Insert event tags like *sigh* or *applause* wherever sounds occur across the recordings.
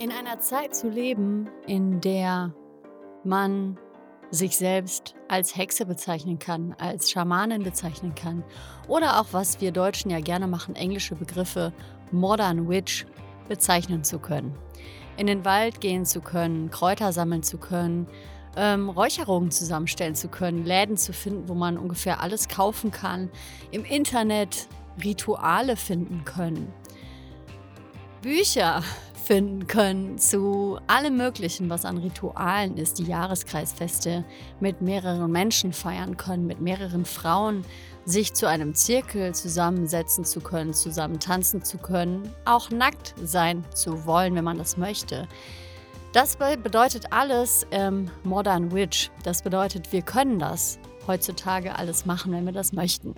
In einer Zeit zu leben, in der man sich selbst als Hexe bezeichnen kann, als Schamanin bezeichnen kann oder auch, was wir Deutschen ja gerne machen, englische Begriffe Modern Witch bezeichnen zu können. In den Wald gehen zu können, Kräuter sammeln zu können, ähm, Räucherungen zusammenstellen zu können, Läden zu finden, wo man ungefähr alles kaufen kann, im Internet Rituale finden können. Bücher finden können zu allem Möglichen, was an Ritualen ist, die Jahreskreisfeste mit mehreren Menschen feiern können, mit mehreren Frauen sich zu einem Zirkel zusammensetzen zu können, zusammen tanzen zu können, auch nackt sein zu wollen, wenn man das möchte. Das bedeutet alles ähm, Modern Witch. Das bedeutet, wir können das heutzutage alles machen, wenn wir das möchten.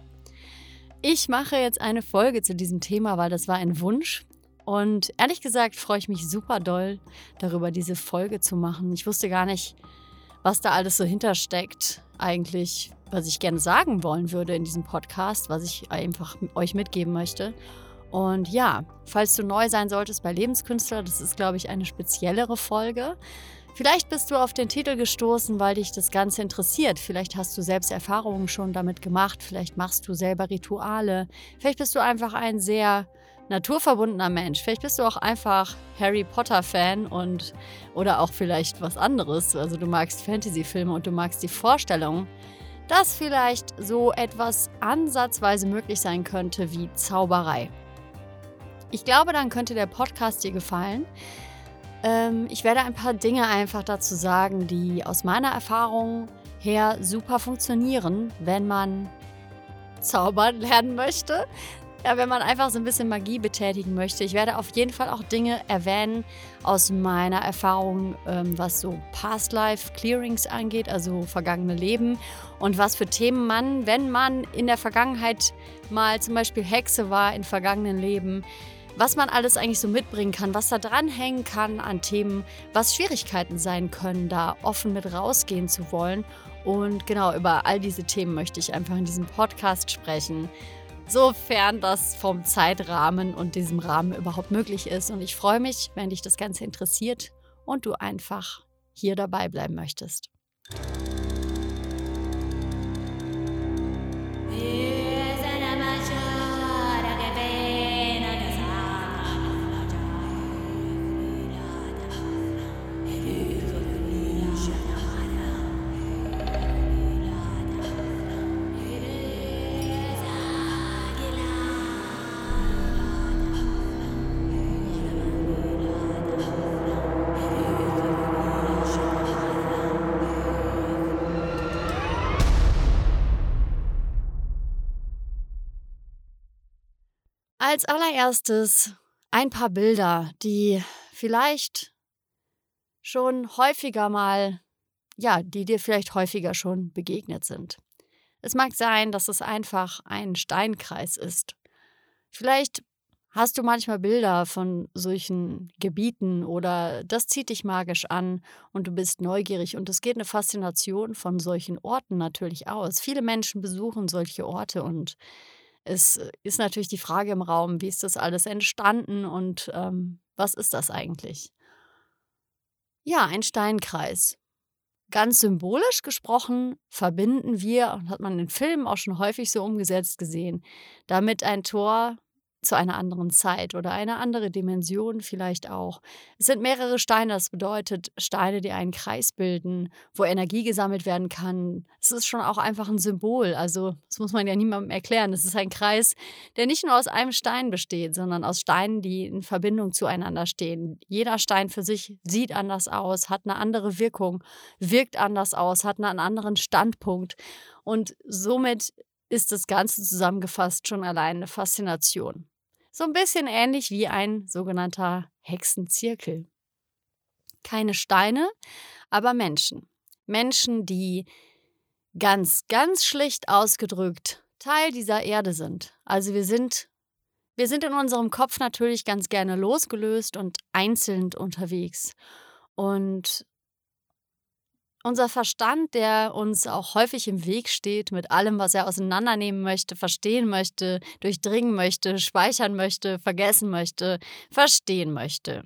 Ich mache jetzt eine Folge zu diesem Thema, weil das war ein Wunsch und ehrlich gesagt freue ich mich super doll darüber, diese Folge zu machen. Ich wusste gar nicht, was da alles so hintersteckt, eigentlich, was ich gerne sagen wollen würde in diesem Podcast, was ich einfach euch mitgeben möchte. Und ja, falls du neu sein solltest bei Lebenskünstler, das ist, glaube ich, eine speziellere Folge. Vielleicht bist du auf den Titel gestoßen, weil dich das Ganze interessiert. Vielleicht hast du selbst Erfahrungen schon damit gemacht. Vielleicht machst du selber Rituale. Vielleicht bist du einfach ein sehr naturverbundener Mensch. Vielleicht bist du auch einfach Harry Potter-Fan und oder auch vielleicht was anderes. Also du magst Fantasy-Filme und du magst die Vorstellung, dass vielleicht so etwas ansatzweise möglich sein könnte wie Zauberei. Ich glaube, dann könnte der Podcast dir gefallen. Ähm, ich werde ein paar Dinge einfach dazu sagen, die aus meiner Erfahrung her super funktionieren, wenn man zaubern lernen möchte. Ja, wenn man einfach so ein bisschen Magie betätigen möchte. Ich werde auf jeden Fall auch Dinge erwähnen aus meiner Erfahrung, ähm, was so Past Life Clearings angeht, also vergangene Leben und was für Themen man, wenn man in der Vergangenheit mal zum Beispiel Hexe war in vergangenen Leben, was man alles eigentlich so mitbringen kann, was da dranhängen kann an Themen, was Schwierigkeiten sein können, da offen mit rausgehen zu wollen. Und genau über all diese Themen möchte ich einfach in diesem Podcast sprechen sofern das vom Zeitrahmen und diesem Rahmen überhaupt möglich ist. Und ich freue mich, wenn dich das Ganze interessiert und du einfach hier dabei bleiben möchtest. Als allererstes ein paar Bilder, die vielleicht schon häufiger mal, ja, die dir vielleicht häufiger schon begegnet sind. Es mag sein, dass es einfach ein Steinkreis ist. Vielleicht hast du manchmal Bilder von solchen Gebieten oder das zieht dich magisch an und du bist neugierig und es geht eine Faszination von solchen Orten natürlich aus. Viele Menschen besuchen solche Orte und es äh, ist natürlich die Frage im Raum, wie ist das alles entstanden und ähm, was ist das eigentlich? Ja, ein Steinkreis. Ganz symbolisch gesprochen verbinden wir, und hat man in Filmen auch schon häufig so umgesetzt gesehen, damit ein Tor zu einer anderen Zeit oder eine andere Dimension vielleicht auch. Es sind mehrere Steine, das bedeutet Steine, die einen Kreis bilden, wo Energie gesammelt werden kann. Es ist schon auch einfach ein Symbol, also das muss man ja niemandem erklären. Es ist ein Kreis, der nicht nur aus einem Stein besteht, sondern aus Steinen, die in Verbindung zueinander stehen. Jeder Stein für sich sieht anders aus, hat eine andere Wirkung, wirkt anders aus, hat einen anderen Standpunkt und somit ist das Ganze zusammengefasst schon allein eine Faszination. So ein bisschen ähnlich wie ein sogenannter Hexenzirkel. Keine Steine, aber Menschen. Menschen, die ganz, ganz schlicht ausgedrückt Teil dieser Erde sind. Also wir sind, wir sind in unserem Kopf natürlich ganz gerne losgelöst und einzeln unterwegs. Und unser Verstand, der uns auch häufig im Weg steht mit allem, was er auseinandernehmen möchte, verstehen möchte, durchdringen möchte, speichern möchte, vergessen möchte, verstehen möchte.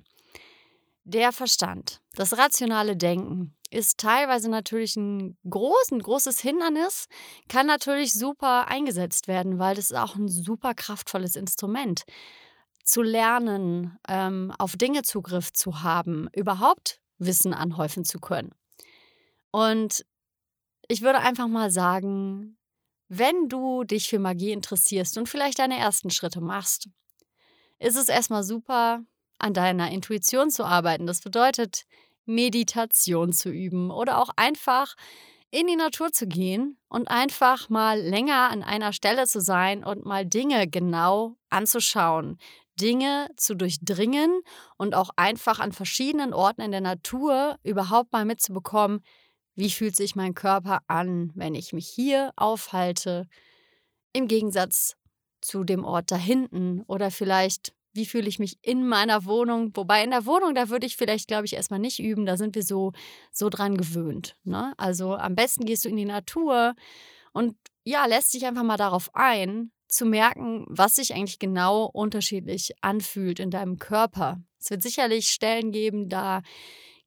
Der Verstand, das rationale Denken ist teilweise natürlich ein groß, großes Hindernis, kann natürlich super eingesetzt werden, weil das ist auch ein super kraftvolles Instrument. Zu lernen, ähm, auf Dinge Zugriff zu haben, überhaupt Wissen anhäufen zu können. Und ich würde einfach mal sagen, wenn du dich für Magie interessierst und vielleicht deine ersten Schritte machst, ist es erstmal super, an deiner Intuition zu arbeiten. Das bedeutet, Meditation zu üben oder auch einfach in die Natur zu gehen und einfach mal länger an einer Stelle zu sein und mal Dinge genau anzuschauen, Dinge zu durchdringen und auch einfach an verschiedenen Orten in der Natur überhaupt mal mitzubekommen, wie fühlt sich mein Körper an, wenn ich mich hier aufhalte, im Gegensatz zu dem Ort da hinten oder vielleicht wie fühle ich mich in meiner Wohnung. Wobei in der Wohnung, da würde ich vielleicht, glaube ich, erstmal nicht üben. Da sind wir so, so dran gewöhnt. Ne? Also am besten gehst du in die Natur und ja, lässt dich einfach mal darauf ein, zu merken, was sich eigentlich genau unterschiedlich anfühlt in deinem Körper. Es wird sicherlich Stellen geben, da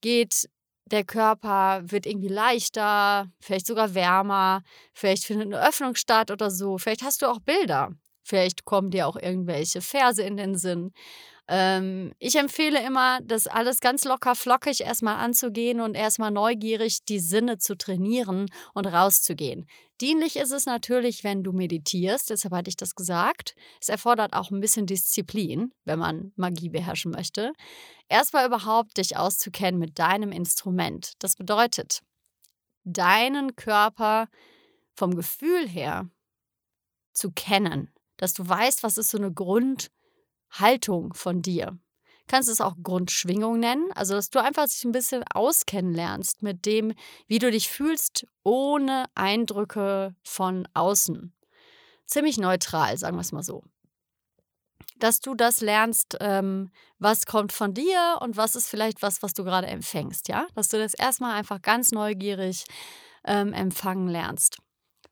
geht der Körper, wird irgendwie leichter, vielleicht sogar wärmer, vielleicht findet eine Öffnung statt oder so. Vielleicht hast du auch Bilder. Vielleicht kommen dir auch irgendwelche Verse in den Sinn. Ähm, ich empfehle immer, das alles ganz locker flockig erstmal anzugehen und erstmal neugierig die Sinne zu trainieren und rauszugehen. Dienlich ist es natürlich, wenn du meditierst, deshalb hatte ich das gesagt. Es erfordert auch ein bisschen Disziplin, wenn man Magie beherrschen möchte. Erstmal überhaupt dich auszukennen mit deinem Instrument. Das bedeutet, deinen Körper vom Gefühl her zu kennen dass du weißt, was ist so eine Grundhaltung von dir. Kannst es auch Grundschwingung nennen, also dass du einfach sich ein bisschen auskennen lernst mit dem, wie du dich fühlst, ohne Eindrücke von außen. Ziemlich neutral, sagen wir es mal so. Dass du das lernst, ähm, was kommt von dir und was ist vielleicht was, was du gerade empfängst, ja? Dass du das erstmal einfach ganz neugierig ähm, empfangen lernst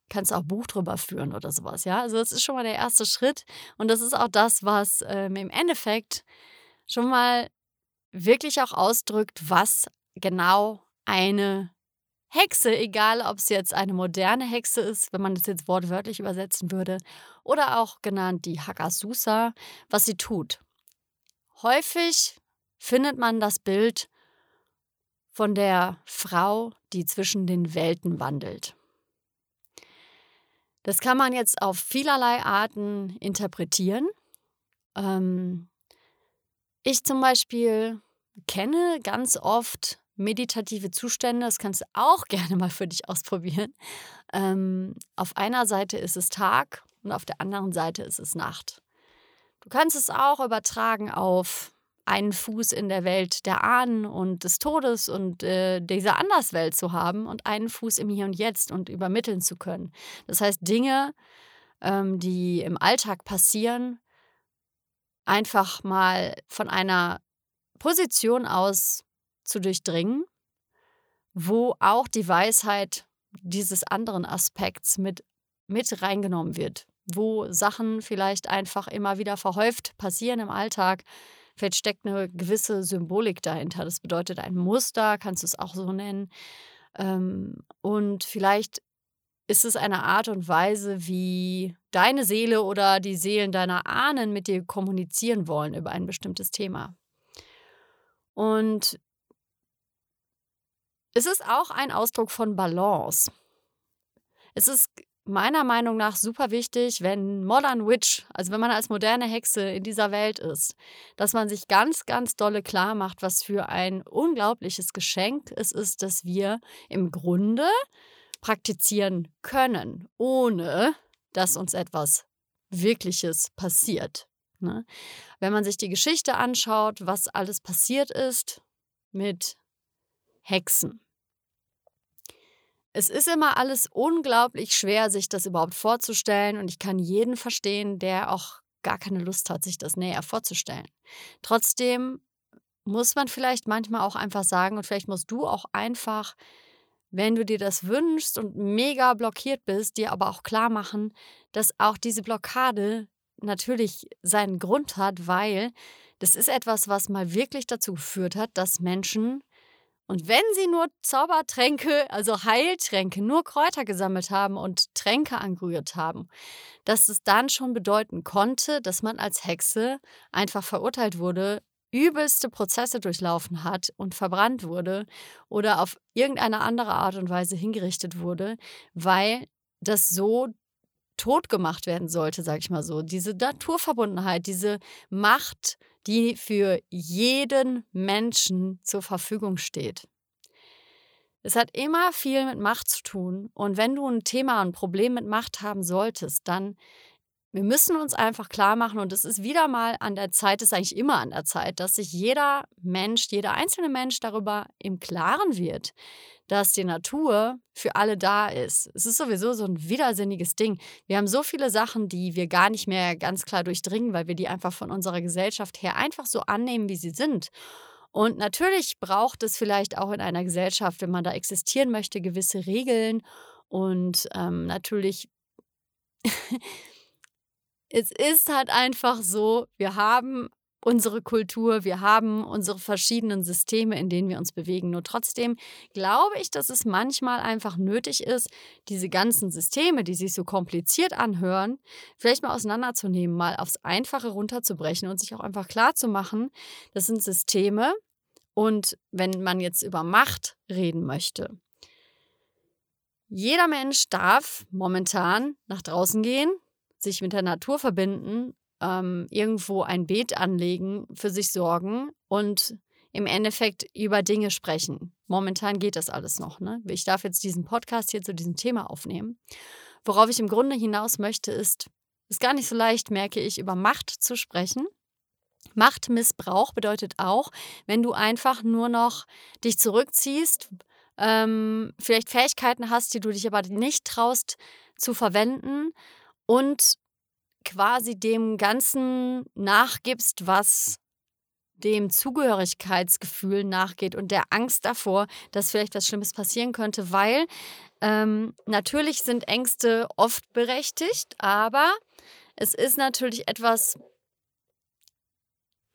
kannst auch Buch drüber führen oder sowas, ja. Also das ist schon mal der erste Schritt und das ist auch das, was ähm, im Endeffekt schon mal wirklich auch ausdrückt, was genau eine Hexe, egal ob es jetzt eine moderne Hexe ist, wenn man das jetzt wortwörtlich übersetzen würde, oder auch genannt die Hakasusa, was sie tut. Häufig findet man das Bild von der Frau, die zwischen den Welten wandelt. Das kann man jetzt auf vielerlei Arten interpretieren. Ähm, ich zum Beispiel kenne ganz oft meditative Zustände. Das kannst du auch *laughs* gerne mal für dich ausprobieren. Ähm, auf einer Seite ist es Tag und auf der anderen Seite ist es Nacht. Du kannst es auch übertragen auf einen Fuß in der Welt der Ahnen und des Todes und äh, dieser Anderswelt zu haben und einen Fuß im Hier und Jetzt und übermitteln zu können. Das heißt, Dinge, ähm, die im Alltag passieren, einfach mal von einer Position aus zu durchdringen, wo auch die Weisheit dieses anderen Aspekts mit, mit reingenommen wird, wo Sachen vielleicht einfach immer wieder verhäuft passieren im Alltag, Vielleicht steckt eine gewisse Symbolik dahinter. Das bedeutet ein Muster, kannst du es auch so nennen. Ähm, und vielleicht ist es eine Art und Weise, wie deine Seele oder die Seelen deiner Ahnen mit dir kommunizieren wollen über ein bestimmtes Thema. Und es ist auch ein Ausdruck von Balance. Es ist meiner Meinung nach super wichtig, wenn Modern Witch, also wenn man als moderne Hexe in dieser Welt ist, dass man sich ganz, ganz dolle klar macht, was für ein unglaubliches Geschenk es ist, dass wir im Grunde praktizieren können, ohne dass uns etwas Wirkliches passiert. Ne? Wenn man sich die Geschichte anschaut, was alles passiert ist mit Hexen es ist immer alles unglaublich schwer, sich das überhaupt vorzustellen und ich kann jeden verstehen, der auch gar keine Lust hat, sich das näher vorzustellen. Trotzdem muss man vielleicht manchmal auch einfach sagen und vielleicht musst du auch einfach, wenn du dir das wünschst und mega blockiert bist, dir aber auch klar machen, dass auch diese Blockade natürlich seinen Grund hat, weil das ist etwas, was mal wirklich dazu geführt hat, dass Menschen und wenn sie nur Zaubertränke, also Heiltränke, nur Kräuter gesammelt haben und Tränke angerührt haben, dass es dann schon bedeuten konnte, dass man als Hexe einfach verurteilt wurde, übelste Prozesse durchlaufen hat und verbrannt wurde oder auf irgendeine andere Art und Weise hingerichtet wurde, weil das so tot gemacht werden sollte, sag ich mal so. Diese Naturverbundenheit, diese Macht, die für jeden Menschen zur Verfügung steht. Es hat immer viel mit Macht zu tun. Und wenn du ein Thema, ein Problem mit Macht haben solltest, dann wir müssen uns einfach klar machen, und es ist wieder mal an der Zeit, es ist eigentlich immer an der Zeit, dass sich jeder Mensch, jeder einzelne Mensch darüber im Klaren wird, dass die Natur für alle da ist. Es ist sowieso so ein widersinniges Ding. Wir haben so viele Sachen, die wir gar nicht mehr ganz klar durchdringen, weil wir die einfach von unserer Gesellschaft her einfach so annehmen, wie sie sind. Und natürlich braucht es vielleicht auch in einer Gesellschaft, wenn man da existieren möchte, gewisse Regeln. Und ähm, natürlich, *laughs* es ist halt einfach so, wir haben unsere Kultur, wir haben unsere verschiedenen Systeme, in denen wir uns bewegen. Nur trotzdem glaube ich, dass es manchmal einfach nötig ist, diese ganzen Systeme, die sich so kompliziert anhören, vielleicht mal auseinanderzunehmen, mal aufs Einfache runterzubrechen und sich auch einfach klar zu machen, das sind Systeme. Und wenn man jetzt über Macht reden möchte, jeder Mensch darf momentan nach draußen gehen, sich mit der Natur verbinden ähm, irgendwo ein Beet anlegen, für sich sorgen und im Endeffekt über Dinge sprechen. Momentan geht das alles noch. Ne? Ich darf jetzt diesen Podcast hier zu diesem Thema aufnehmen. Worauf ich im Grunde hinaus möchte, ist, es ist gar nicht so leicht, merke ich, über Macht zu sprechen. Machtmissbrauch bedeutet auch, wenn du einfach nur noch dich zurückziehst, ähm, vielleicht Fähigkeiten hast, die du dich aber nicht traust zu verwenden und quasi dem Ganzen nachgibst, was dem Zugehörigkeitsgefühl nachgeht und der Angst davor, dass vielleicht was Schlimmes passieren könnte, weil ähm, natürlich sind Ängste oft berechtigt, aber es ist natürlich etwas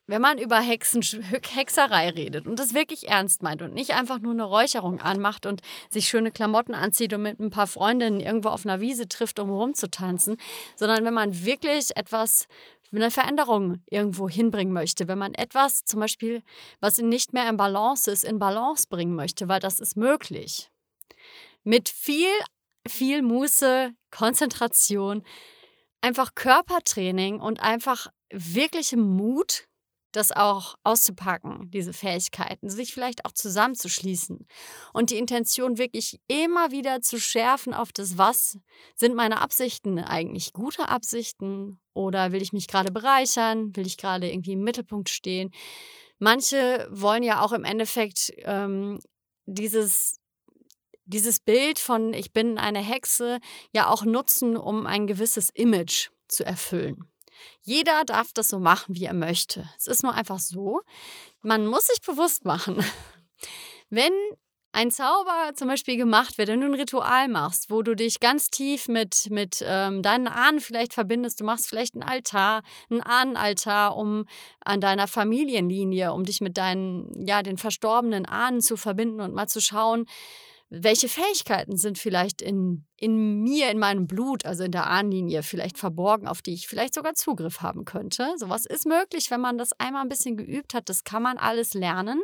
wenn man über Hexen, Hexerei redet und das wirklich ernst meint und nicht einfach nur eine Räucherung anmacht und sich schöne Klamotten anzieht und mit ein paar Freundinnen irgendwo auf einer Wiese trifft, um rumzutanzen, sondern wenn man wirklich etwas, eine Veränderung irgendwo hinbringen möchte, wenn man etwas zum Beispiel, was nicht mehr in Balance ist, in Balance bringen möchte, weil das ist möglich. Mit viel, viel Muße, Konzentration, einfach Körpertraining und einfach wirklichem Mut das auch auszupacken, diese Fähigkeiten, sich vielleicht auch zusammenzuschließen und die Intention wirklich immer wieder zu schärfen auf das, was sind meine Absichten eigentlich gute Absichten oder will ich mich gerade bereichern, will ich gerade irgendwie im Mittelpunkt stehen. Manche wollen ja auch im Endeffekt ähm, dieses dieses Bild von ich bin eine Hexe ja auch nutzen, um ein gewisses Image zu erfüllen. Jeder darf das so machen, wie er möchte. Es ist nur einfach so, man muss sich bewusst machen, *laughs* wenn ein Zauber zum Beispiel gemacht wird, wenn du ein Ritual machst, wo du dich ganz tief mit, mit ähm, deinen Ahnen vielleicht verbindest, du machst vielleicht einen Altar, einen Ahnenaltar, um an deiner Familienlinie, um dich mit deinen, ja, den verstorbenen Ahnen zu verbinden und mal zu schauen, welche Fähigkeiten sind vielleicht in, in mir, in meinem Blut, also in der Ahnenlinie, vielleicht verborgen, auf die ich vielleicht sogar Zugriff haben könnte. Sowas ist möglich, wenn man das einmal ein bisschen geübt hat. Das kann man alles lernen.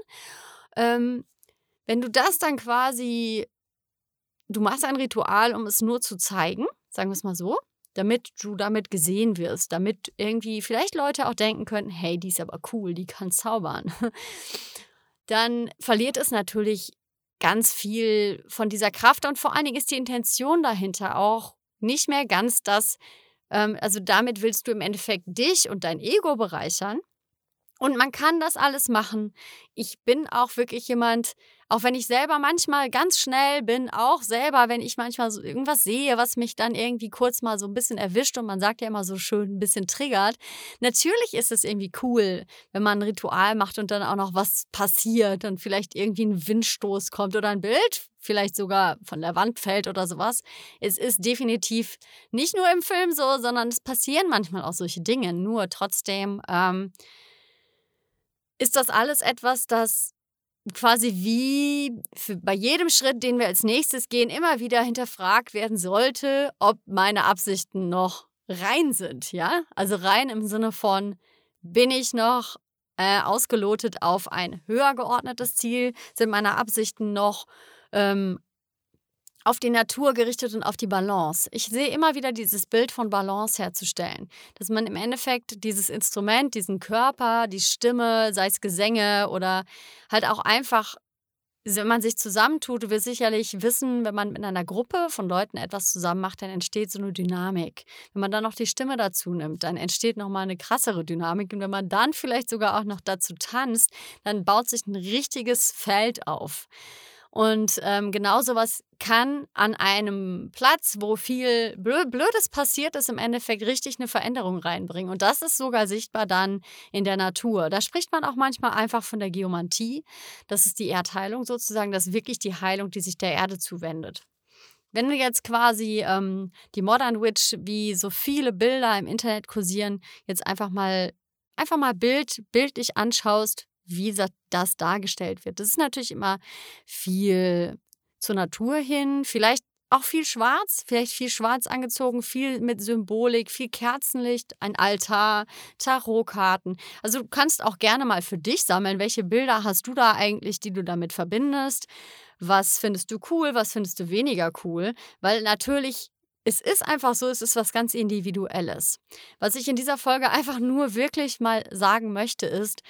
Ähm, wenn du das dann quasi, du machst ein Ritual, um es nur zu zeigen, sagen wir es mal so, damit du damit gesehen wirst, damit irgendwie vielleicht Leute auch denken könnten, hey, die ist aber cool, die kann zaubern. *laughs* Dann verliert es natürlich ganz viel von dieser Kraft. Und vor allen Dingen ist die Intention dahinter auch nicht mehr ganz das, ähm, also damit willst du im Endeffekt dich und dein Ego bereichern Und man kann das alles machen. Ich bin auch wirklich jemand, auch wenn ich selber manchmal ganz schnell bin, auch selber, wenn ich manchmal so irgendwas sehe, was mich dann irgendwie kurz mal so ein bisschen erwischt und man sagt ja immer so schön ein bisschen triggert. Natürlich ist es irgendwie cool, wenn man ein Ritual macht und dann auch noch was passiert und vielleicht irgendwie ein Windstoß kommt oder ein Bild vielleicht sogar von der Wand fällt oder sowas. Es ist definitiv nicht nur im Film so, sondern es passieren manchmal auch solche Dinge. Nur trotzdem ähm, ist das alles etwas, das quasi wie bei jedem Schritt, den wir als nächstes gehen, immer wieder hinterfragt werden sollte, ob meine Absichten noch rein sind, ja? Also rein im Sinne von, bin ich noch äh, ausgelotet auf ein höher geordnetes Ziel? Sind meine Absichten noch ähm, auf die Natur gerichtet und auf die Balance. Ich sehe immer wieder dieses Bild von Balance herzustellen, dass man im Endeffekt dieses Instrument, diesen Körper, die Stimme, sei es Gesänge oder halt auch einfach, wenn man sich zusammentut, wirst sicherlich wissen, wenn man mit einer Gruppe von Leuten etwas zusammen macht, dann entsteht so eine Dynamik. Wenn man dann noch die Stimme dazu nimmt, dann entsteht nochmal eine krassere Dynamik. Und wenn man dann vielleicht sogar auch noch dazu tanzt, dann baut sich ein richtiges Feld auf. Und ähm, genau sowas kann an einem Platz, wo viel Blödes passiert ist, im Endeffekt richtig eine Veränderung reinbringen. Und das ist sogar sichtbar dann in der Natur. Da spricht man auch manchmal einfach von der Geomantie. Das ist die Erdheilung sozusagen. Das ist wirklich die Heilung, die sich der Erde zuwendet. Wenn du jetzt quasi ähm, die Modern Witch, wie so viele Bilder im Internet kursieren, jetzt einfach mal einfach mal Bild, bildlich anschaust, wie das dargestellt wird. Das ist natürlich immer viel zur Natur hin, vielleicht auch viel schwarz, vielleicht viel schwarz angezogen, viel mit Symbolik, viel Kerzenlicht, ein Altar, Tarotkarten. Also du kannst auch gerne mal für dich sammeln, welche Bilder hast du da eigentlich, die du damit verbindest? Was findest du cool, was findest du weniger cool? Weil natürlich es ist einfach so, es ist was ganz Individuelles. Was ich in dieser Folge *laughs* einfach nur wirklich mal sagen möchte, ist,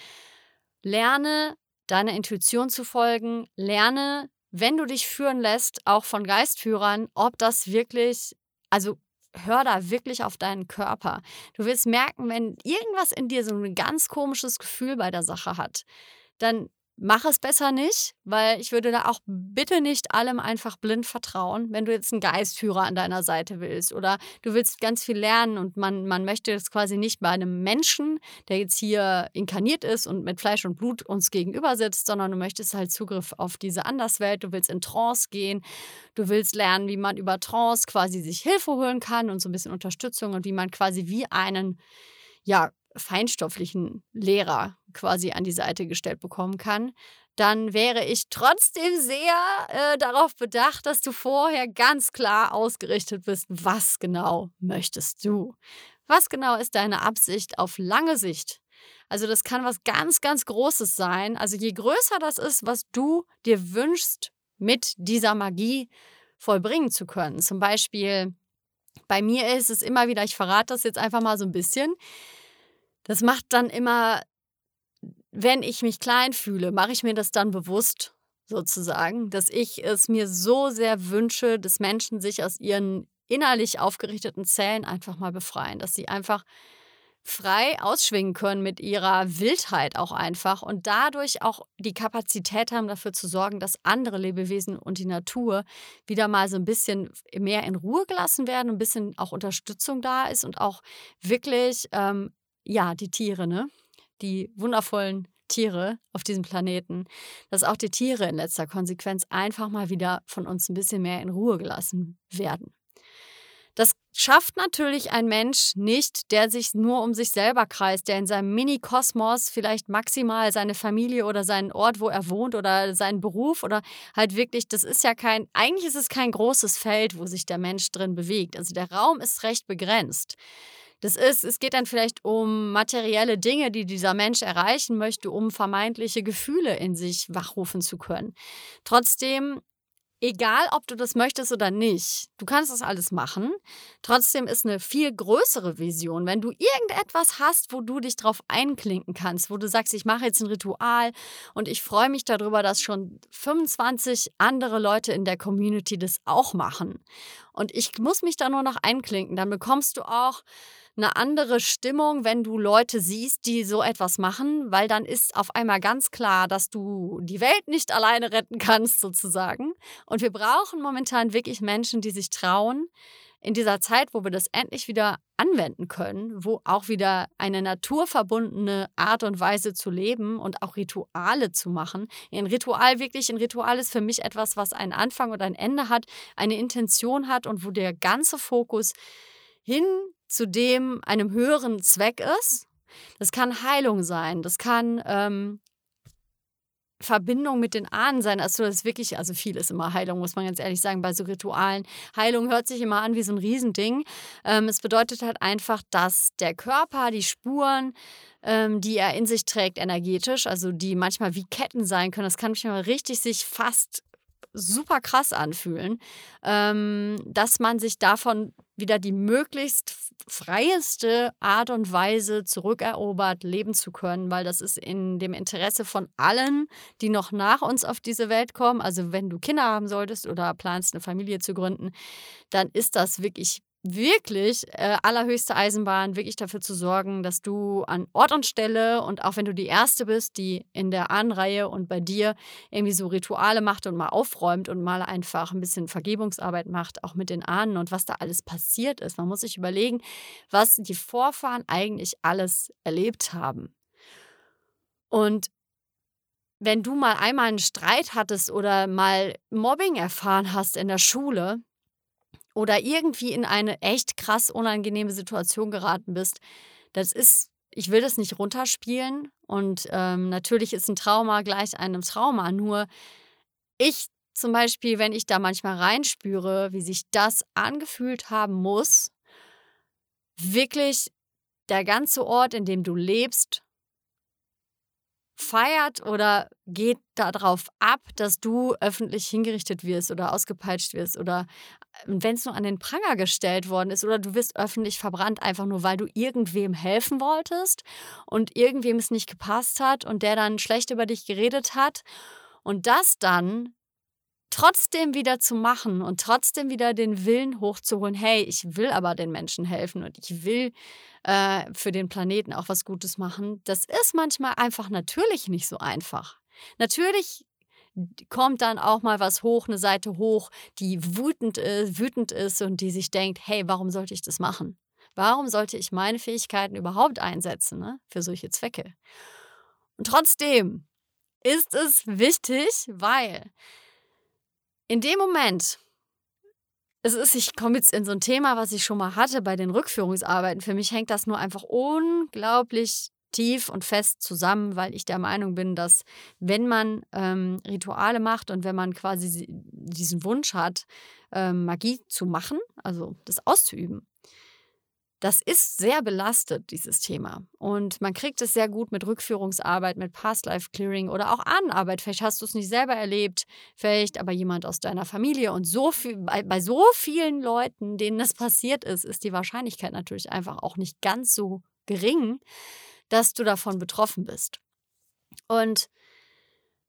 Lerne deiner Intuition zu folgen. Lerne, wenn du dich führen lässt, auch von Geistführern, ob das wirklich, also hör da wirklich auf deinen Körper. Du wirst merken, wenn irgendwas in dir so ein ganz komisches Gefühl bei der Sache hat, dann mach es besser nicht, weil ich würde da auch bitte nicht allem einfach blind vertrauen, wenn du jetzt einen Geistführer an deiner Seite willst oder du willst ganz viel lernen und man, man möchte es quasi nicht bei einem Menschen, der jetzt hier inkarniert ist und mit Fleisch und Blut uns gegenüber sitzt, sondern du möchtest halt Zugriff auf diese Anderswelt, du willst in Trance gehen, du willst lernen, wie man über Trance quasi sich Hilfe holen kann und so ein bisschen Unterstützung und wie man quasi wie einen ja, feinstofflichen Lehrer quasi an die Seite gestellt bekommen kann, dann wäre ich trotzdem sehr äh, darauf bedacht, dass du vorher ganz klar ausgerichtet bist, was genau möchtest du? Was genau ist deine Absicht auf lange Sicht? Also das kann was ganz, ganz Großes sein. Also je größer das ist, was du dir wünschst, mit dieser Magie vollbringen zu können. Zum Beispiel bei mir ist es immer wieder, ich verrate das jetzt einfach mal so ein bisschen, das macht dann immer, wenn ich mich klein fühle, mache ich mir das dann bewusst sozusagen, dass ich es mir so sehr wünsche, dass Menschen sich aus ihren innerlich aufgerichteten Zellen einfach mal befreien, dass sie einfach frei ausschwingen können mit ihrer Wildheit auch einfach und dadurch auch die Kapazität haben, dafür zu sorgen, dass andere Lebewesen und die Natur wieder mal so ein bisschen mehr in Ruhe gelassen werden, ein bisschen auch Unterstützung da ist und auch wirklich ähm, ja, die Tiere, ne? Die wundervollen Tiere auf diesem Planeten, dass auch die Tiere in letzter Konsequenz einfach mal wieder von uns ein bisschen mehr in Ruhe gelassen werden. Das schafft natürlich ein Mensch nicht, der sich nur um sich selber kreist, der in seinem Mini-Kosmos vielleicht maximal seine Familie oder seinen Ort, wo er wohnt oder seinen Beruf oder halt wirklich, das ist ja kein, eigentlich ist es kein großes Feld, wo sich der Mensch drin bewegt. Also der Raum ist recht begrenzt. Das ist, es geht dann vielleicht um materielle Dinge, die dieser Mensch erreichen möchte, um vermeintliche Gefühle in sich wachrufen zu können. Trotzdem egal ob du das möchtest oder nicht, du kannst das alles machen. Trotzdem ist eine viel größere Vision, wenn du irgendetwas hast, wo du dich drauf einklinken kannst, wo du sagst, ich mache jetzt ein Ritual und ich freue mich darüber, dass schon 25 andere Leute in der Community das auch machen. Und ich muss mich da nur noch einklinken. Dann bekommst du auch eine andere Stimmung, wenn du Leute siehst, die so etwas machen, weil dann ist auf einmal ganz klar, dass du die Welt nicht alleine retten kannst, sozusagen. Und wir brauchen momentan wirklich Menschen, die sich trauen, in dieser Zeit, wo wir das endlich wieder anwenden können, wo auch wieder eine naturverbundene Art und Weise zu leben und auch Rituale zu machen. Ein Ritual wirklich, ein Ritual ist für mich etwas, was einen Anfang und ein Ende hat, eine Intention hat und wo der ganze Fokus hin zu dem einem höheren Zweck ist. Das kann Heilung sein, das kann ähm, Verbindung mit den Ahnen sein. Also das ist wirklich, also viel ist immer Heilung, muss man ganz ehrlich sagen, bei so Ritualen. Heilung hört sich immer an wie so ein Riesending. Ähm, es bedeutet halt einfach, dass der Körper die Spuren, ähm, die er in sich trägt, energetisch, also die manchmal wie Ketten sein können, das kann manchmal richtig sich fast super krass anfühlen, ähm, dass man sich davon wieder die möglichst freieste Art und Weise zurückerobert, leben zu können, weil das ist in dem Interesse von allen, die noch nach uns auf diese Welt kommen. Also wenn du Kinder haben solltest oder planst, eine Familie zu gründen, dann ist das wirklich wirklich äh, allerhöchste Eisenbahn, wirklich dafür zu sorgen, dass du an Ort und Stelle und auch wenn du die Erste bist, die in der Ahnenreihe und bei dir irgendwie so Rituale macht und mal aufräumt und mal einfach ein bisschen Vergebungsarbeit macht, auch mit den Ahnen und was da alles passiert ist. Man muss sich überlegen, was die Vorfahren eigentlich alles erlebt haben. Und wenn du mal einmal einen Streit hattest oder mal Mobbing erfahren hast in der Schule, oder irgendwie in eine echt krass unangenehme Situation geraten bist, das ist, ich will das nicht runterspielen. Und ähm, natürlich ist ein Trauma gleich einem Trauma, nur ich zum Beispiel, wenn ich da manchmal reinspüre, wie sich das angefühlt haben muss, wirklich der ganze Ort, in dem du lebst, feiert oder geht darauf ab, dass du öffentlich hingerichtet wirst oder ausgepeitscht wirst oder wenn es nur an den Pranger gestellt worden ist oder du wirst öffentlich verbrannt, einfach nur weil du irgendwem helfen wolltest und irgendwem es nicht gepasst hat und der dann schlecht über dich geredet hat und das dann trotzdem wieder zu machen und trotzdem wieder den Willen hochzuholen, hey, ich will aber den Menschen helfen und ich will äh, für den Planeten auch was Gutes machen, das ist manchmal einfach natürlich nicht so einfach. Natürlich kommt dann auch mal was hoch, eine Seite hoch, die wütend ist, wütend ist und die sich denkt, hey, warum sollte ich das machen? Warum sollte ich meine Fähigkeiten überhaupt einsetzen ne, für solche Zwecke? Und trotzdem ist es wichtig, weil in dem Moment, es ist, ich komme jetzt in so ein Thema, was ich schon mal hatte bei den Rückführungsarbeiten. Für mich hängt das nur einfach unglaublich tief und fest zusammen, weil ich der Meinung bin, dass wenn man ähm, Rituale macht und wenn man quasi diesen Wunsch hat, ähm, Magie zu machen, also das auszuüben, das ist sehr belastet, dieses Thema. Und man kriegt es sehr gut mit Rückführungsarbeit, mit Past-Life-Clearing oder auch Ahnenarbeit. Vielleicht hast du es nicht selber erlebt, vielleicht aber jemand aus deiner Familie. Und so viel, bei, bei so vielen Leuten, denen das passiert ist, ist die Wahrscheinlichkeit natürlich einfach auch nicht ganz so gering, dass du davon betroffen bist. Und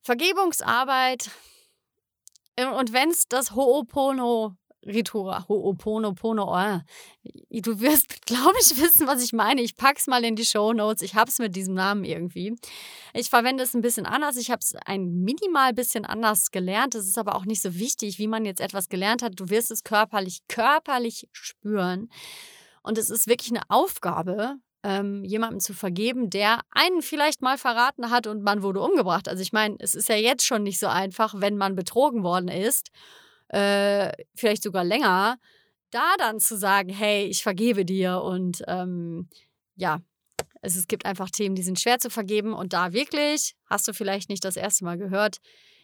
Vergebungsarbeit, äh, und wenn es das Ho'opono Ritura, Ho'oponopono. Oh, du wirst, *laughs* glaube ich, wissen, was ich meine. Ich packe es mal in die Show Notes. Ich habe es mit diesem Namen irgendwie. Ich verwende es ein bisschen anders. Ich habe es ein minimal bisschen anders gelernt. Das ist aber auch nicht so wichtig, wie man jetzt etwas gelernt hat. Du wirst es körperlich, körperlich spüren. Und es ist wirklich eine Aufgabe, ähm, jemandem zu vergeben, der einen vielleicht mal verraten hat und man wurde umgebracht. Also ich meine, es ist ja jetzt schon nicht so einfach, wenn man betrogen worden ist äh, vielleicht sogar länger, da dann zu sagen, hey, ich vergebe dir und ähm, ja, es, es gibt einfach Themen, die sind schwer zu vergeben und da wirklich, hast du vielleicht nicht das erste Mal gehört,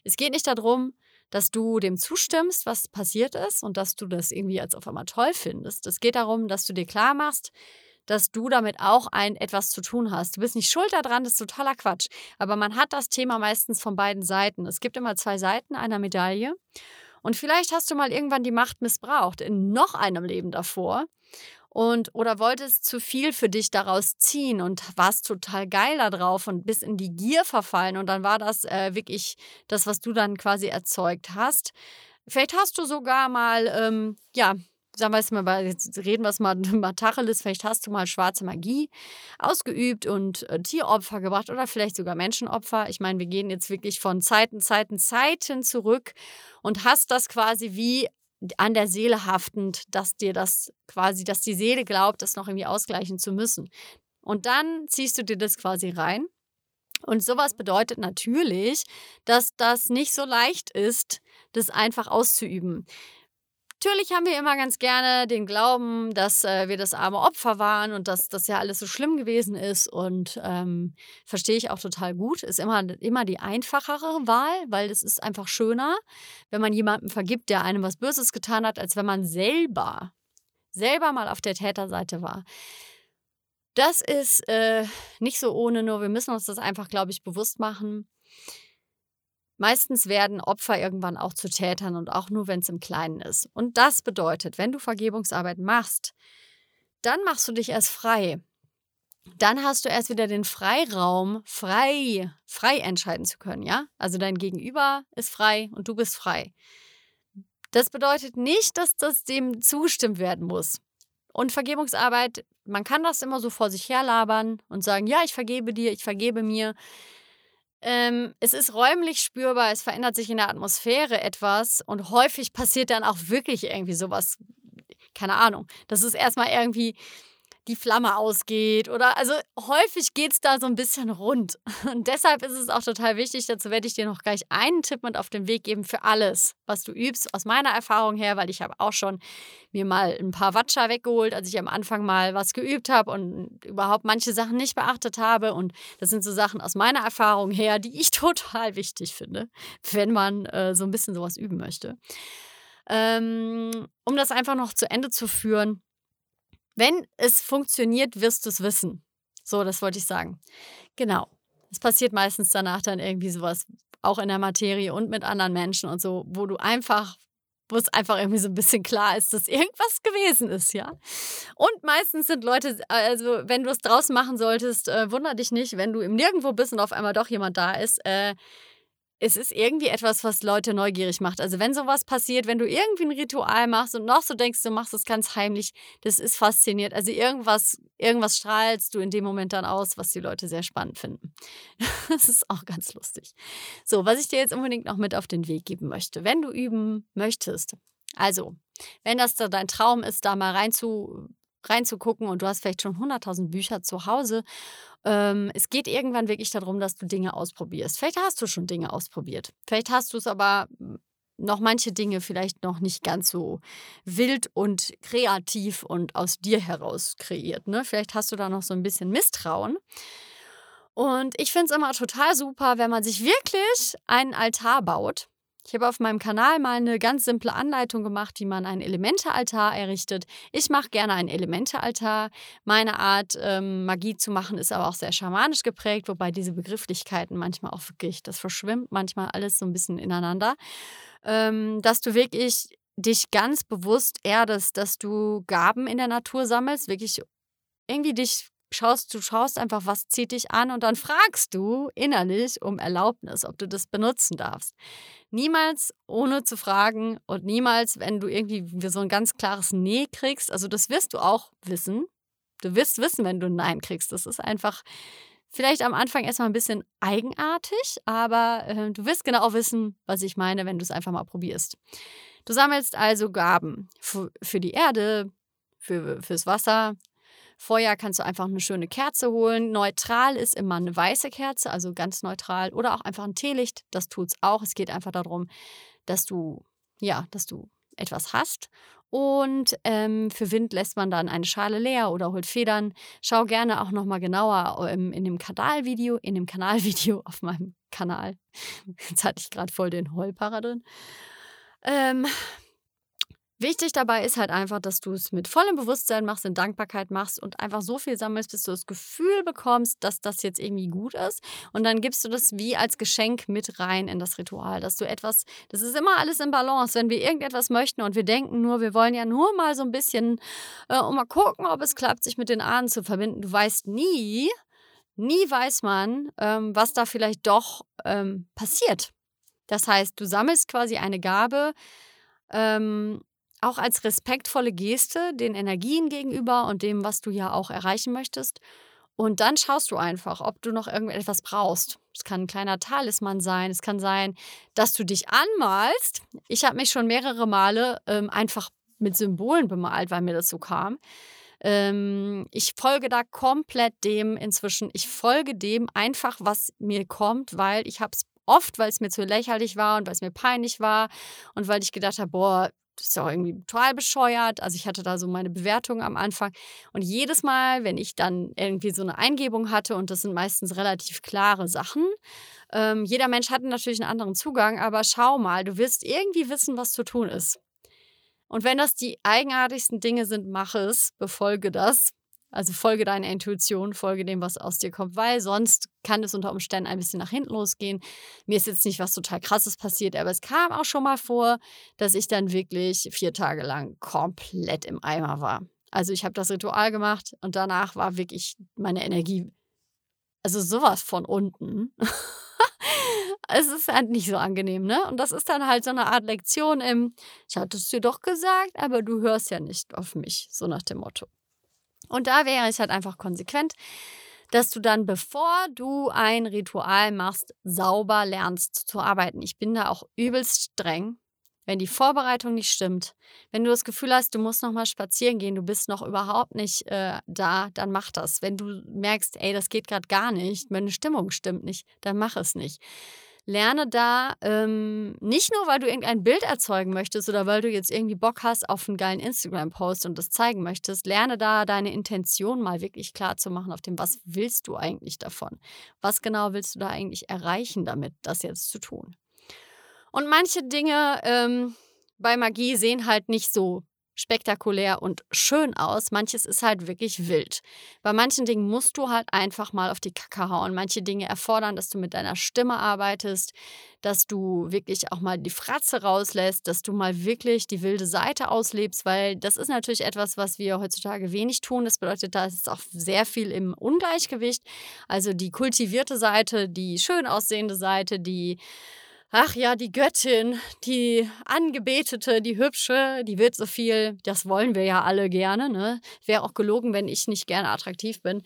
es geht nicht darum, dass du dem zustimmst, was passiert ist und dass du das irgendwie als auf einmal toll findest. Es geht darum, dass du dir klar machst, dass du damit auch ein etwas zu tun hast. Du bist nicht schuld daran, das ist totaler Quatsch. Aber man hat das Thema meistens von beiden Seiten. Es gibt immer zwei Seiten einer Medaille. Und vielleicht hast du mal irgendwann die Macht missbraucht in noch einem Leben davor und oder wolltest zu viel für dich daraus ziehen und warst total geil da drauf und bist in die Gier verfallen und dann war das äh, wirklich das, was du dann quasi erzeugt hast. Vielleicht hast du sogar mal ähm, ja sagen wir mal, jetzt reden wir es mal, *laughs* mal Tacheles, vielleicht hast du mal schwarze Magie ausgeübt und äh, Tieropfer gebracht oder vielleicht sogar Menschenopfer. Ich meine, wir gehen jetzt wirklich von Zeiten, Zeiten, Zeiten zurück und hast das quasi wie an der Seele haftend, dass dir das quasi, dass die Seele glaubt, das noch irgendwie ausgleichen zu müssen. Und dann ziehst du dir das quasi rein. Und sowas bedeutet natürlich, dass das nicht so leicht ist, das einfach auszuüben. Natürlich haben wir immer ganz gerne den Glauben, dass äh, wir das arme Opfer waren und dass das ja alles so schlimm gewesen ist. Und ähm, verstehe ich auch total gut. Ist immer, immer die einfachere Wahl, weil es ist einfach schöner, wenn man jemandem vergibt, der einem was Böses getan hat, als wenn man selber, selber mal auf der Täterseite war. Das ist äh, nicht so ohne, nur wir müssen uns das einfach, glaube ich, bewusst machen. Meistens werden Opfer irgendwann auch zu Tätern und auch nur, wenn es im Kleinen ist. Und das bedeutet, wenn du Vergebungsarbeit machst, dann machst du dich erst frei. Dann hast du erst wieder den Freiraum, frei, frei entscheiden zu können, ja? Also dein Gegenüber ist frei und du bist frei. Das bedeutet nicht, dass das dem zustimmt werden muss. Und Vergebungsarbeit, man kann das immer so vor sich herlabern und sagen, ja, ich vergebe dir, ich vergebe mir. Ähm, es ist räumlich spürbar, es verändert sich in der Atmosphäre etwas und häufig passiert dann auch wirklich irgendwie sowas, keine Ahnung. Das ist erstmal irgendwie die Flamme ausgeht oder also häufig geht es da so ein bisschen rund. *laughs* Und deshalb ist es auch total wichtig, dazu werde ich dir noch gleich einen Tipp mit auf den Weg geben für alles, was du übst, aus meiner Erfahrung her, weil ich habe auch schon mir mal ein paar Watscher weggeholt, als ich am Anfang mal was geübt habe und überhaupt manche Sachen nicht beachtet habe. Und das sind so Sachen aus meiner Erfahrung her, die ich *laughs* total wichtig finde, wenn man äh, so ein bisschen sowas üben möchte. Ähm, um das einfach noch zu Ende zu führen, wenn es funktioniert, wirst du es wissen. So, das wollte ich sagen. Genau. Es passiert meistens danach dann irgendwie sowas, auch in der Materie und mit anderen Menschen und so, wo du einfach, wo es einfach irgendwie so ein bisschen klar ist, dass irgendwas gewesen ist, ja. Und meistens sind Leute, also wenn du es draußen machen solltest, äh, wunder dich nicht, wenn du im Nirgendwo bist und auf einmal doch jemand da ist, äh, es ist irgendwie etwas, was Leute neugierig macht. Also wenn sowas passiert, wenn du irgendwie ein Ritual machst und noch so denkst, du machst es ganz heimlich, das ist faszinierend. Also irgendwas, irgendwas strahlst du in dem Moment dann aus, was die Leute sehr spannend finden. *laughs* Das ist auch ganz lustig. So, was ich dir jetzt unbedingt noch mit auf den Weg geben möchte, wenn du üben möchtest. Also, wenn das da dein Traum ist, da mal rein zu, reinzugucken und du hast vielleicht schon 100.000 Bücher zu Hause. Ähm, es geht irgendwann wirklich darum, dass du Dinge ausprobierst. Vielleicht hast du schon Dinge ausprobiert. Vielleicht hast du es aber noch manche Dinge vielleicht noch nicht ganz so wild und kreativ und aus dir heraus kreiert. Ne? Vielleicht hast du da noch so ein bisschen Misstrauen. Und ich finde es immer total super, wenn man sich wirklich einen Altar baut ich habe auf meinem Kanal mal eine ganz simple Anleitung gemacht, wie man einen Elementealtar errichtet. Ich mache gerne einen Elementealtar. Meine Art, ähm, Magie zu machen, ist aber auch sehr schamanisch geprägt, wobei diese Begrifflichkeiten manchmal auch wirklich, das verschwimmt manchmal alles so ein bisschen ineinander. Ähm, dass du wirklich dich ganz bewusst erdest, dass du Gaben in der Natur sammelst, wirklich irgendwie dich schaust, du schaust einfach, was zieht dich an und dann fragst du innerlich um Erlaubnis, ob du das benutzen darfst. Niemals ohne zu fragen und niemals, wenn du irgendwie so ein ganz klares Nee kriegst. Also das wirst du auch wissen. Du wirst wissen, wenn du ein Nein kriegst. Das ist einfach vielleicht am Anfang erstmal ein bisschen eigenartig, aber äh, du wirst genau wissen, was ich meine, wenn du es einfach mal probierst. Du sammelst also Gaben für, die Erde, für, fürs Wasser, Vorher kannst du einfach eine schöne Kerze holen. Neutral ist immer eine weiße Kerze, also ganz neutral. Oder auch einfach ein Teelicht, das tut es auch. Es geht einfach darum, dass du, ja, dass du etwas hast. Und ähm, für Wind lässt man dann eine Schale leer oder holt Federn. Schau gerne auch nochmal genauer ähm, in dem Kanalvideo, in dem Kanalvideo *laughs* auf meinem Kanal. Jetzt hatte ich gerade voll den Heulparer drin. Ähm, Wichtig dabei ist halt einfach, dass du es mit vollem Bewusstsein machst, in Dankbarkeit machst und einfach so viel sammelst, bis du das Gefühl bekommst, dass das jetzt irgendwie gut ist. Und dann gibst du das wie als Geschenk mit rein in das Ritual, dass du etwas, das ist immer alles im Balance. Wenn wir irgendetwas möchten und wir denken nur, wir wollen ja nur mal so ein bisschen, äh, und mal gucken, ob es klappt, sich mit den Ahnen zu verbinden. Du weißt nie, nie weiß man, ähm, was da vielleicht doch ähm, passiert. Das heißt, du sammelst quasi eine Gabe, ähm, auch als respektvolle Geste den Energien gegenüber und dem, was du ja auch erreichen möchtest. Und dann schaust du einfach, ob du noch irgendetwas brauchst. Es kann ein kleiner Talisman sein. Es kann sein, dass du dich anmalst. Ich habe mich schon mehrere Male ähm, einfach mit Symbolen bemalt, weil mir das so kam. Ähm, ich folge da komplett dem inzwischen. Ich folge dem einfach, was mir kommt, weil ich habe es oft, weil es mir zu lächerlich war und weil es mir peinlich war und weil ich gedacht habe, boah, das ist ja irgendwie total bescheuert. Also ich hatte da so meine Bewertung am Anfang. Und jedes Mal, wenn ich dann irgendwie so eine Eingebung hatte, und das sind meistens relativ klare Sachen, ähm, jeder Mensch hat natürlich einen anderen Zugang, aber schau mal, du wirst irgendwie wissen, was zu tun ist. Und wenn das die eigenartigsten Dinge sind, mach es, befolge das. Also folge deiner Intuition, folge dem, was aus dir kommt, weil sonst kann es unter Umständen ein bisschen nach hinten losgehen. Mir ist jetzt nicht was total krasses passiert, aber es kam auch schon mal vor, dass ich dann wirklich vier Tage lang komplett im Eimer war. Also ich habe das Ritual gemacht und danach war wirklich meine Energie, also sowas von unten. *laughs* es ist halt nicht so angenehm, ne? Und das ist dann halt so eine Art Lektion im, ich hatte es dir doch gesagt, aber du hörst ja nicht auf mich, so nach dem Motto. Und da wäre ich halt einfach konsequent, dass du dann, bevor du ein Ritual machst, sauber lernst zu arbeiten. Ich bin da auch übelst streng. Wenn die Vorbereitung nicht stimmt, wenn du das Gefühl hast, du musst noch mal spazieren gehen, du bist noch überhaupt nicht äh, da, dann mach das. Wenn du merkst, ey, das geht gerade gar nicht, meine Stimmung stimmt nicht, dann mach es nicht lerne da ähm, nicht nur, weil du irgendein Bild erzeugen möchtest oder weil du jetzt irgendwie Bock hast auf einen geilen Instagram-Post und das zeigen möchtest, lerne da deine Intention mal wirklich klar zu machen auf dem, was willst du eigentlich davon? Was genau willst du da eigentlich erreichen damit, das jetzt zu tun? Und manche Dinge ähm, bei Magie sehen halt nicht so spektakulär und schön aus. Manches ist halt wirklich wild. Bei manchen Dingen musst du halt einfach mal auf die Kacke hauen. Manche Dinge erfordern, dass du mit deiner Stimme arbeitest, dass du wirklich auch mal die Fratze rauslässt, dass du mal wirklich die wilde Seite auslebst, weil das ist natürlich etwas, was wir heutzutage wenig tun. Das bedeutet, da ist auch sehr viel im Ungleichgewicht. Also die kultivierte Seite, die schön aussehende Seite, die Ach ja, die Göttin, die Angebetete, die Hübsche, die wird so viel. Das wollen wir ja alle gerne. Ne? Wäre auch gelogen, wenn ich nicht gerne attraktiv bin.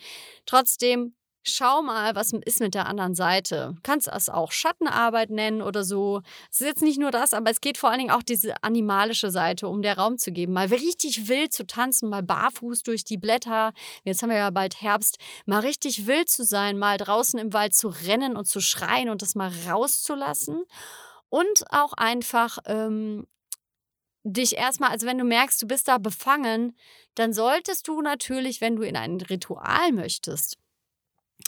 Trotzdem schau mal, was ist mit der anderen Seite. Kannst es auch Schattenarbeit nennen oder so. Es ist jetzt nicht nur das, aber es geht vor allen Dingen auch diese animalische Seite, um der Raum zu geben. Mal richtig wild zu tanzen, mal barfuß durch die Blätter. Jetzt haben wir ja bald Herbst. Mal richtig wild zu sein, mal draußen im Wald zu rennen und zu schreien und das mal rauszulassen. Und auch einfach ähm, dich erstmal, also wenn du merkst, du bist da befangen, dann solltest du natürlich, wenn du in ein Ritual möchtest,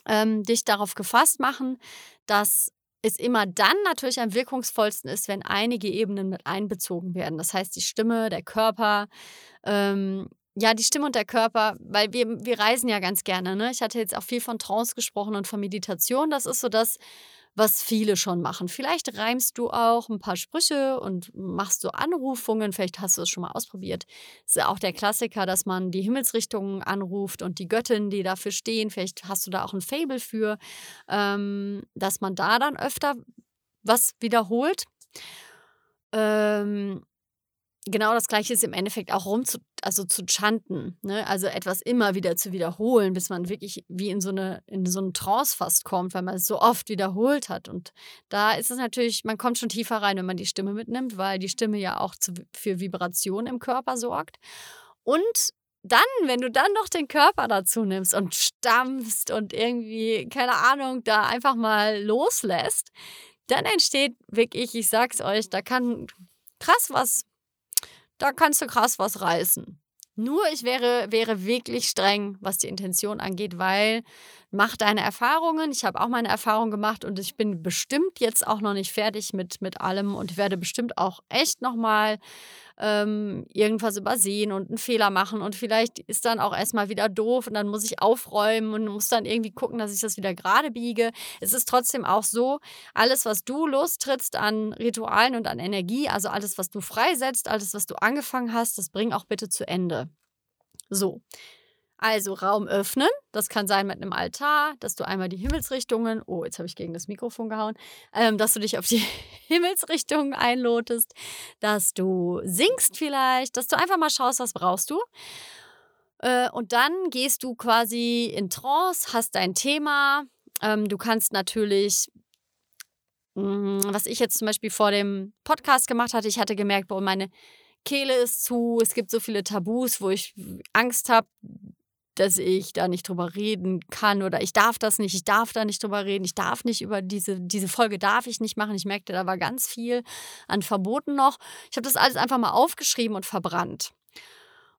ähm, dich darauf gefasst machen, dass es immer dann natürlich am wirkungsvollsten ist, wenn einige Ebenen mit einbezogen werden. Das heißt, die Stimme, der Körper, ähm, ja, die Stimme und der Körper, weil wir, wir reisen ja ganz gerne. Ne? Ich hatte jetzt auch viel von Trance gesprochen und von Meditation. Das ist so das, was viele schon machen. Vielleicht reimst du auch ein paar Sprüche und machst so Anrufungen. Vielleicht hast du es schon mal ausprobiert. Das ist ja auch der Klassiker, dass man die Himmelsrichtungen anruft und die Göttin, die dafür stehen. Vielleicht hast du da auch ein Fable für, ähm, dass man da dann öfter was wiederholt. Ähm, genau das Gleiche ist im Endeffekt auch rum zu, also zu chanten, ne? also etwas immer wieder zu wiederholen, bis man wirklich wie in so eine in so einen Trance fast kommt, weil man es so oft wiederholt hat. Und da ist es natürlich, man kommt schon tiefer rein, wenn man die Stimme mitnimmt, weil die Stimme ja auch zu, für Vibration im Körper sorgt. Und dann, wenn du dann noch den Körper dazu nimmst und stampfst und irgendwie, keine Ahnung, da einfach mal loslässt, dann entsteht wirklich, ich sag's euch, da kann krass was da kannst du krass was reißen. Nur ich wäre, wäre wirklich streng, was die Intention angeht, weil mach deine Erfahrungen. Ich habe auch meine Erfahrungen gemacht und ich bin bestimmt jetzt auch noch nicht fertig mit, mit allem und werde bestimmt auch echt nochmal ähm, irgendwas übersehen und einen Fehler machen und vielleicht ist dann auch erstmal wieder doof und dann muss ich aufräumen und muss dann irgendwie gucken, dass ich das wieder gerade biege. Es ist trotzdem auch so, alles, was du lostrittst an Ritualen und an Energie, also alles, was du freisetzt, alles, was du angefangen hast, das bring auch bitte zu Ende. So. Also Raum öffnen, das kann sein mit einem Altar, dass du einmal die Himmelsrichtungen, oh, jetzt habe ich gegen das Mikrofon gehauen, ähm, dass du dich auf die *laughs* Himmelsrichtungen einlotest, dass du singst vielleicht, dass du einfach mal schaust, was brauchst du. Äh, und dann gehst du quasi in Trance, hast dein Thema. Ähm, du kannst natürlich hm, was ich jetzt zum Beispiel vor dem Podcast gemacht hatte, ich hatte gemerkt, boah, meine Kehle ist zu, es gibt so viele Tabus, wo ich Angst habe, dass ich da nicht drüber reden kann oder ich darf das nicht, ich darf da nicht drüber reden, ich darf nicht über diese, diese Folge darf ich nicht machen. Ich merkte, da war ganz viel an Verboten noch. Ich habe das alles einfach mal aufgeschrieben und verbrannt.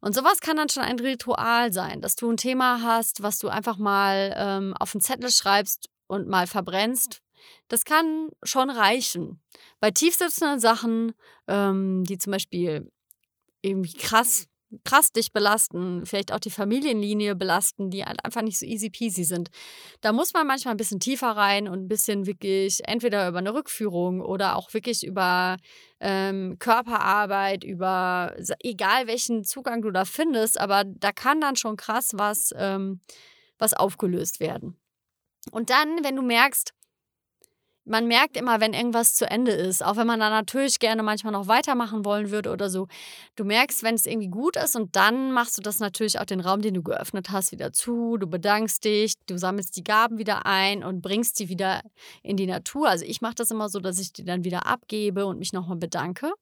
Und sowas kann dann schon ein Ritual sein, dass du ein Thema hast, was du einfach mal ähm, auf einen Zettel schreibst und mal verbrennst. Das kann schon reichen. Bei tiefsitzenden Sachen, ähm, die zum Beispiel irgendwie krass krass dich belasten, vielleicht auch die Familienlinie belasten, die halt einfach nicht so easy peasy sind. Da muss man manchmal ein bisschen tiefer rein und ein bisschen wirklich entweder über eine Rückführung oder auch wirklich über ähm, Körperarbeit, über egal welchen Zugang du da findest, aber da kann dann schon krass was, ähm, was aufgelöst werden. Und dann, wenn du merkst, man merkt immer, wenn irgendwas zu Ende ist, auch wenn man da natürlich gerne manchmal noch weitermachen wollen würde oder so. Du merkst, wenn es irgendwie gut ist und dann machst du das natürlich auch den Raum, den du geöffnet hast, wieder zu. Du bedankst dich, du sammelst die Gaben wieder ein und bringst die wieder in die Natur. Also ich mache das immer so, dass ich die dann wieder abgebe und mich nochmal bedanke.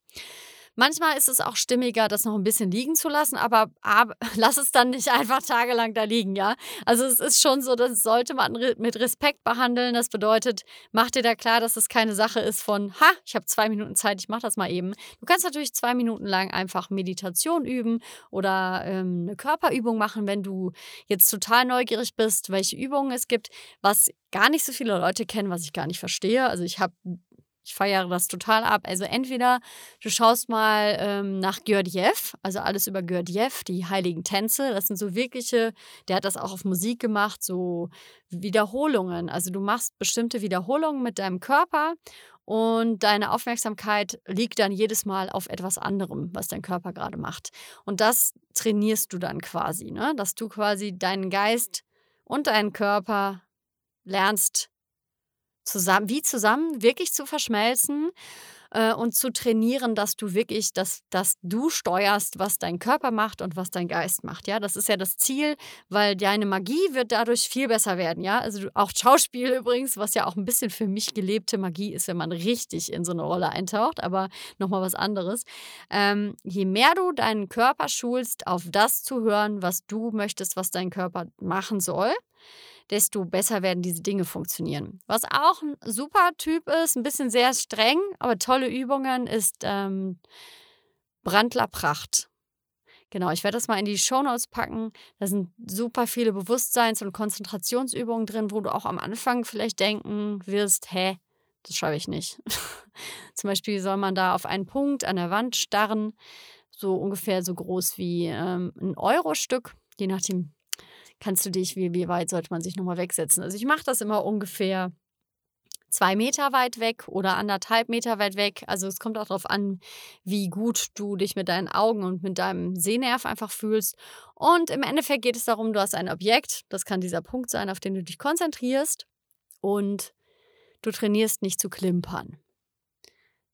Manchmal ist es auch stimmiger, das noch ein bisschen liegen zu lassen, aber, *laughs* lass es dann nicht einfach tagelang da liegen, ja. Also es ist schon so, das sollte man mit Respekt behandeln. Das bedeutet, mach dir da klar, dass es keine Sache ist von, ha, ich habe zwei Minuten Zeit, ich mache das mal eben. Du kannst natürlich zwei Minuten lang einfach Meditation üben oder ähm, eine Körperübung machen, wenn du jetzt total neugierig bist, welche Übungen es gibt, was gar nicht so viele Leute kennen, was ich gar nicht verstehe. Also ich habe ich feiere das total ab. Also entweder du schaust mal ähm, nach Gurdjieff, also alles über Gurdjieff, die heiligen Tänze. Das sind so wirkliche, der hat das auch auf Musik gemacht, so Wiederholungen. Also du machst bestimmte Wiederholungen mit deinem Körper und deine Aufmerksamkeit liegt dann jedes Mal auf etwas anderem, was dein Körper gerade macht. Und das trainierst du dann quasi, ne? dass du quasi deinen Geist und deinen Körper lernst zusammen, wie zusammen wirklich zu verschmelzen äh, und zu trainieren, dass du wirklich, dass, dass du steuerst, was dein Körper macht und was dein Geist macht. Ja, das ist ja das Ziel, weil deine Magie wird dadurch viel besser werden. Ja, also auch Schauspiel übrigens, was ja auch ein bisschen für mich gelebte Magie ist, wenn man richtig in so eine Rolle eintaucht, aber nochmal was anderes. Ähm, je mehr du deinen Körper schulst, auf das zu hören, was du möchtest, was dein Körper machen soll, desto besser werden diese Dinge funktionieren. Was auch ein super Typ ist, ein bisschen sehr streng, aber tolle Übungen, ist ähm, Brandler Pracht. Genau, ich werde das mal in die Shownotes packen. Da sind super viele Bewusstseins- und Konzentrationsübungen drin, wo du auch am Anfang vielleicht denken wirst, hä, das schreibe ich nicht. *laughs* Zum Beispiel soll man da auf einen Punkt an der Wand starren, so ungefähr so groß wie ähm, ein Euro-Stück, je nachdem, kannst du dich, wie, wie weit sollte man sich nochmal wegsetzen? Also ich mache das immer ungefähr zwei Meter weit weg oder anderthalb Meter weit weg. Also es kommt auch darauf an, wie gut du dich mit deinen Augen und mit deinem Sehnerv einfach fühlst. Und im Endeffekt geht es darum, du hast ein Objekt, das kann dieser Punkt sein, auf den du dich konzentrierst und du trainierst nicht zu klimpern.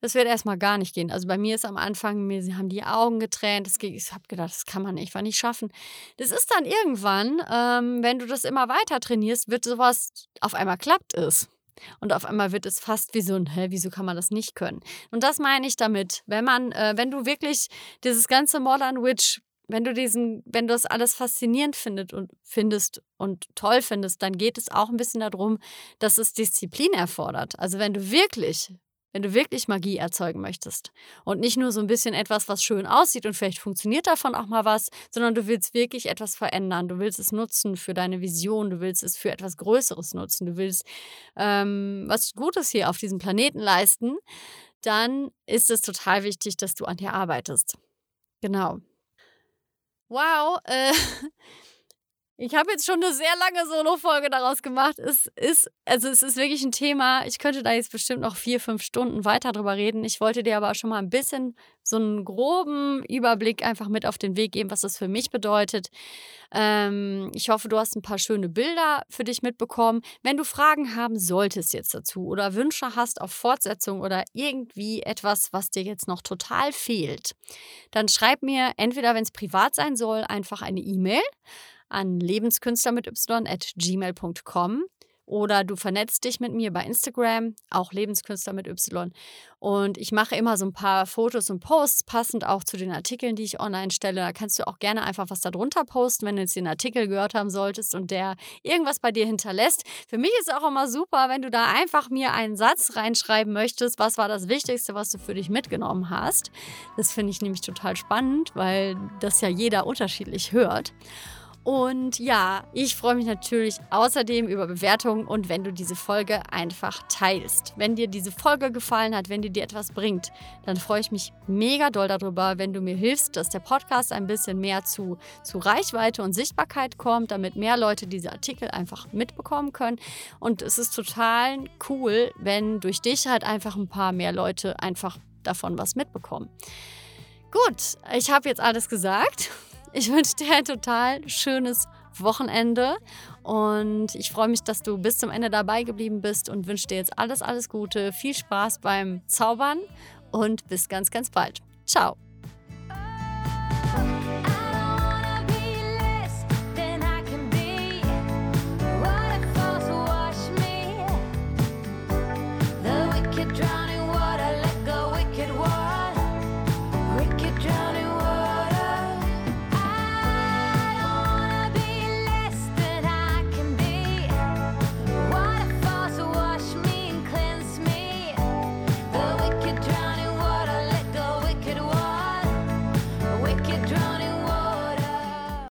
Das wird erstmal gar nicht gehen. Also bei mir ist am Anfang, mir haben die Augen getränt. Das, ich habe gedacht, das kann man einfach nicht schaffen. Das ist dann irgendwann, ähm, wenn du das immer weiter trainierst, wird sowas auf einmal klappt es. Und auf einmal wird es fast wie so ein, hä, wieso kann man das nicht können? Und das meine ich damit, wenn man, äh, wenn du wirklich dieses ganze Modern Witch, wenn du diesen, wenn du das alles faszinierend findet und findest und toll findest, dann geht es auch ein bisschen darum, dass es Disziplin erfordert. Also wenn du wirklich wenn du wirklich Magie erzeugen möchtest. Und nicht nur so ein bisschen etwas, was schön aussieht und vielleicht funktioniert davon auch mal was, sondern du willst wirklich etwas verändern. Du willst es nutzen für deine Vision, du willst es für etwas Größeres nutzen, du willst ähm, was Gutes hier auf diesem Planeten leisten, dann ist es total wichtig, dass du an dir arbeitest. Genau. Wow, äh, *laughs* Ich habe jetzt schon eine sehr lange Solo-Folge daraus gemacht. Es ist, also es ist wirklich ein Thema. Ich könnte da jetzt bestimmt noch vier, fünf Stunden weiter drüber reden. Ich wollte dir aber schon mal ein bisschen so einen groben Überblick einfach mit auf den Weg geben, was das für mich bedeutet. Ähm, ich hoffe, du hast ein paar schöne Bilder für dich mitbekommen. Wenn du Fragen haben solltest jetzt dazu oder Wünsche hast auf Fortsetzung oder irgendwie etwas, was dir jetzt noch total fehlt, dann schreib mir entweder, wenn es privat sein soll, einfach eine E-Mail an lebenskünstler mit y oder du vernetzt dich mit mir bei Instagram, auch Lebenskünstler mit Y. Und ich mache immer so ein paar Fotos und Posts, passend auch zu den Artikeln, die ich online stelle. Da kannst du auch gerne einfach was darunter posten, wenn du jetzt den Artikel gehört haben solltest und der irgendwas bei dir hinterlässt. Für mich ist es auch immer super, wenn du da einfach mir einen Satz reinschreiben möchtest, was war das Wichtigste, was du für dich mitgenommen hast. Das finde ich nämlich total spannend, weil das ja jeder unterschiedlich hört. Und ja, ich freue mich natürlich außerdem über Bewertungen und wenn du diese Folge einfach teilst. Wenn dir diese Folge gefallen hat, wenn dir die etwas bringt, dann freue ich mich mega doll darüber, wenn du mir hilfst, dass der Podcast ein bisschen mehr zu, zu Reichweite und Sichtbarkeit kommt, damit mehr Leute diese Artikel einfach mitbekommen können. Und es ist total cool, wenn durch dich halt einfach ein paar mehr Leute einfach davon was mitbekommen. Gut, ich habe jetzt alles gesagt. Ich wünsche dir ein total schönes Wochenende und ich freue mich, dass du bis zum Ende dabei geblieben bist und wünsche dir jetzt alles, alles Gute, viel Spaß beim Zaubern und bis ganz, ganz bald. Ciao.